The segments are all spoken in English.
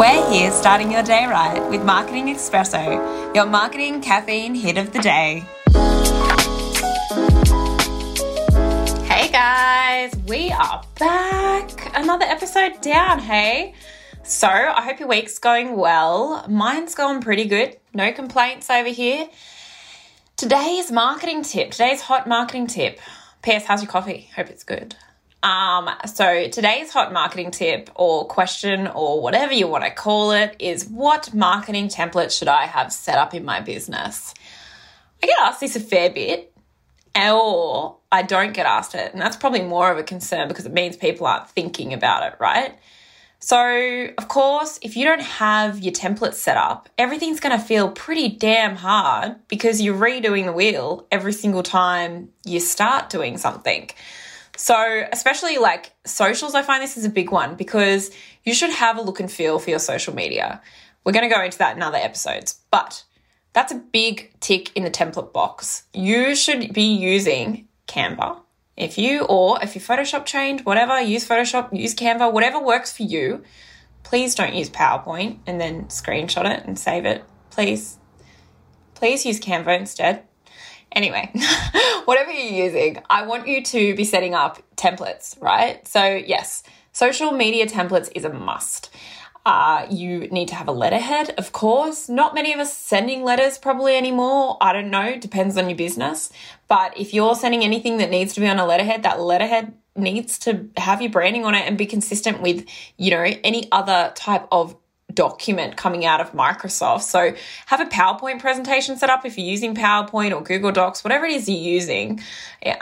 We're here starting your day right with Marketing Espresso, your marketing caffeine hit of the day. Hey guys, we are back. Another episode down, hey? So, I hope your week's going well. Mine's going pretty good. No complaints over here. Today's marketing tip, today's hot marketing tip. P.S. How's your coffee? Hope it's good. Um, so today's hot marketing tip or question or whatever you want to call it is what marketing template should I have set up in my business? I get asked this a fair bit, or I don't get asked it. And that's probably more of a concern because it means people aren't thinking about it, right? So, of course, if you don't have your template set up, everything's going to feel pretty damn hard because you're redoing the wheel every single time you start doing something. So, especially like socials, I find this is a big one because you should have a look and feel for your social media. We're going to go into that in other episodes, but that's a big tick in the template box. You should be using Canva. If you, or if you're Photoshop trained, whatever, use Photoshop, use Canva, whatever works for you. Please don't use PowerPoint and then screenshot it and save it. Please, please use Canva instead. Anyway, whatever you're using, I want you to be setting up templates, right? So, yes, social media templates is a must. Uh, you need to have a letterhead, of course. Not many of us sending letters probably anymore. I don't know, depends on your business. But if you're sending anything that needs to be on a letterhead, that letterhead needs to have your branding on it and be consistent with, you know, any other type of document coming out of Microsoft. So have a PowerPoint presentation set up if you're using PowerPoint or Google Docs, whatever it is you're using.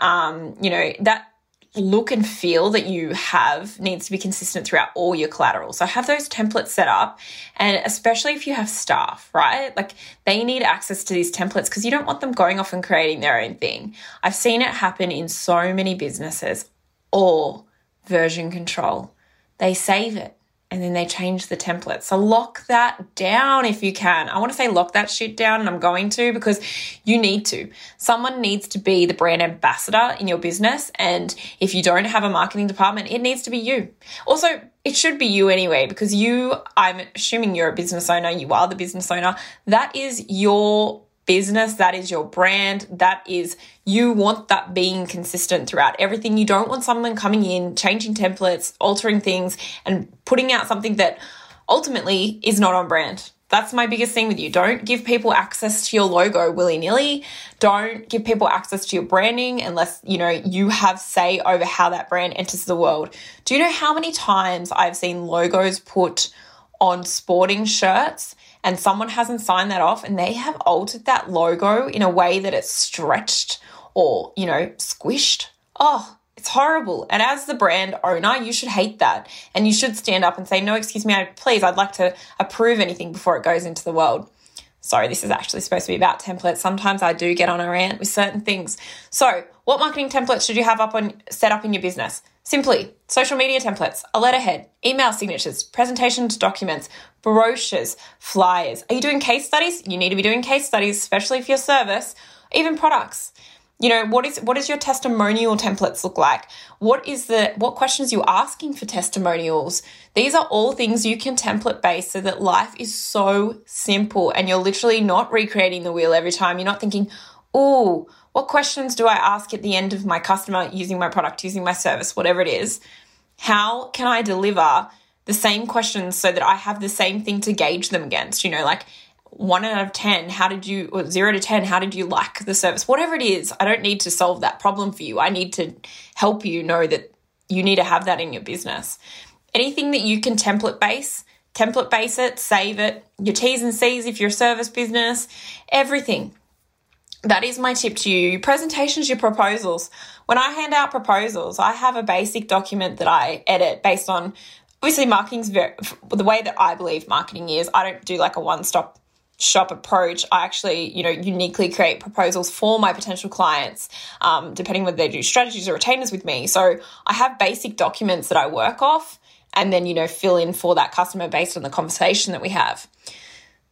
Um, you know, that look and feel that you have needs to be consistent throughout all your collateral. So have those templates set up and especially if you have staff, right? Like they need access to these templates because you don't want them going off and creating their own thing. I've seen it happen in so many businesses or version control. They save it and then they change the template. So lock that down if you can. I want to say lock that shit down and I'm going to because you need to. Someone needs to be the brand ambassador in your business. And if you don't have a marketing department, it needs to be you. Also, it should be you anyway because you, I'm assuming you're a business owner, you are the business owner. That is your business, that is your brand, that is you want that being consistent throughout everything. You don't want someone coming in, changing templates, altering things, and putting out something that ultimately is not on brand. That's my biggest thing with you. Don't give people access to your logo willy nilly. Don't give people access to your branding unless, you know, you have say over how that brand enters the world. Do you know how many times I've seen logos put on sporting shirts and someone hasn't signed that off and they have altered that logo in a way that it's stretched or, you know, squished. Oh, it's horrible. And as the brand owner, you should hate that. And you should stand up and say, no, excuse me, please, I'd like to approve anything before it goes into the world. Sorry, this is actually supposed to be about templates. Sometimes I do get on a rant with certain things. So, what marketing templates should you have up on set up in your business? Simply, social media templates, a letterhead, email signatures, presentations, documents, brochures, flyers. Are you doing case studies? You need to be doing case studies, especially for your service, even products. You know, what is what does your testimonial templates look like? What is the what questions you're asking for testimonials? These are all things you can template base so that life is so simple and you're literally not recreating the wheel every time. You're not thinking, "Oh, what questions do I ask at the end of my customer using my product, using my service, whatever it is? How can I deliver the same questions so that I have the same thing to gauge them against? You know, like one out of 10, how did you, or zero to 10, how did you like the service? Whatever it is, I don't need to solve that problem for you. I need to help you know that you need to have that in your business. Anything that you can template base, template base it, save it, your T's and C's if you're a service business, everything that is my tip to you. Your presentations, your proposals. When I hand out proposals, I have a basic document that I edit based on obviously marketing's very, the way that I believe marketing is. I don't do like a one stop shop approach. I actually, you know, uniquely create proposals for my potential clients, um, depending whether they do strategies or retainers with me. So I have basic documents that I work off and then, you know, fill in for that customer based on the conversation that we have.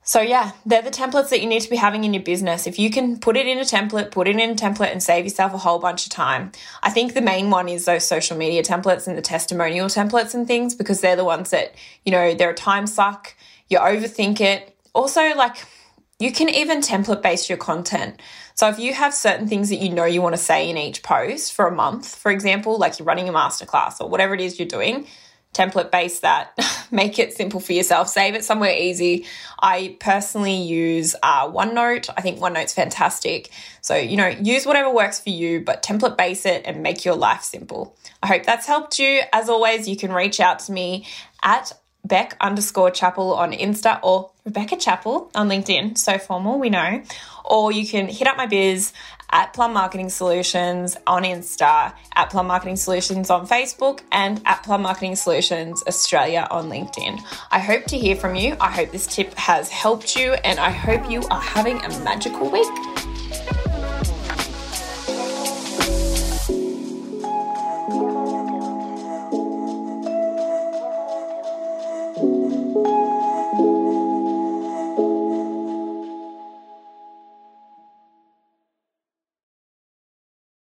So, yeah, they're the templates that you need to be having in your business. If you can put it in a template, put it in a template and save yourself a whole bunch of time. I think the main one is those social media templates and the testimonial templates and things because they're the ones that, you know, they're a time suck, you overthink it. Also, like, you can even template base your content. So if you have certain things that you know you want to say in each post for a month, for example, like you're running a masterclass or whatever it is you're doing, template base that, make it simple for yourself, save it somewhere easy. I personally use uh, OneNote. I think OneNote's fantastic. So, you know, use whatever works for you, but template base it and make your life simple. I hope that's helped you. As always, you can reach out to me at Beck underscore Chapel on Insta or Rebecca Chapel on LinkedIn. So formal, we know. Or you can hit up my biz at Plum Marketing Solutions on Insta, at Plum Marketing Solutions on Facebook, and at Plum Marketing Solutions Australia on LinkedIn. I hope to hear from you. I hope this tip has helped you, and I hope you are having a magical week.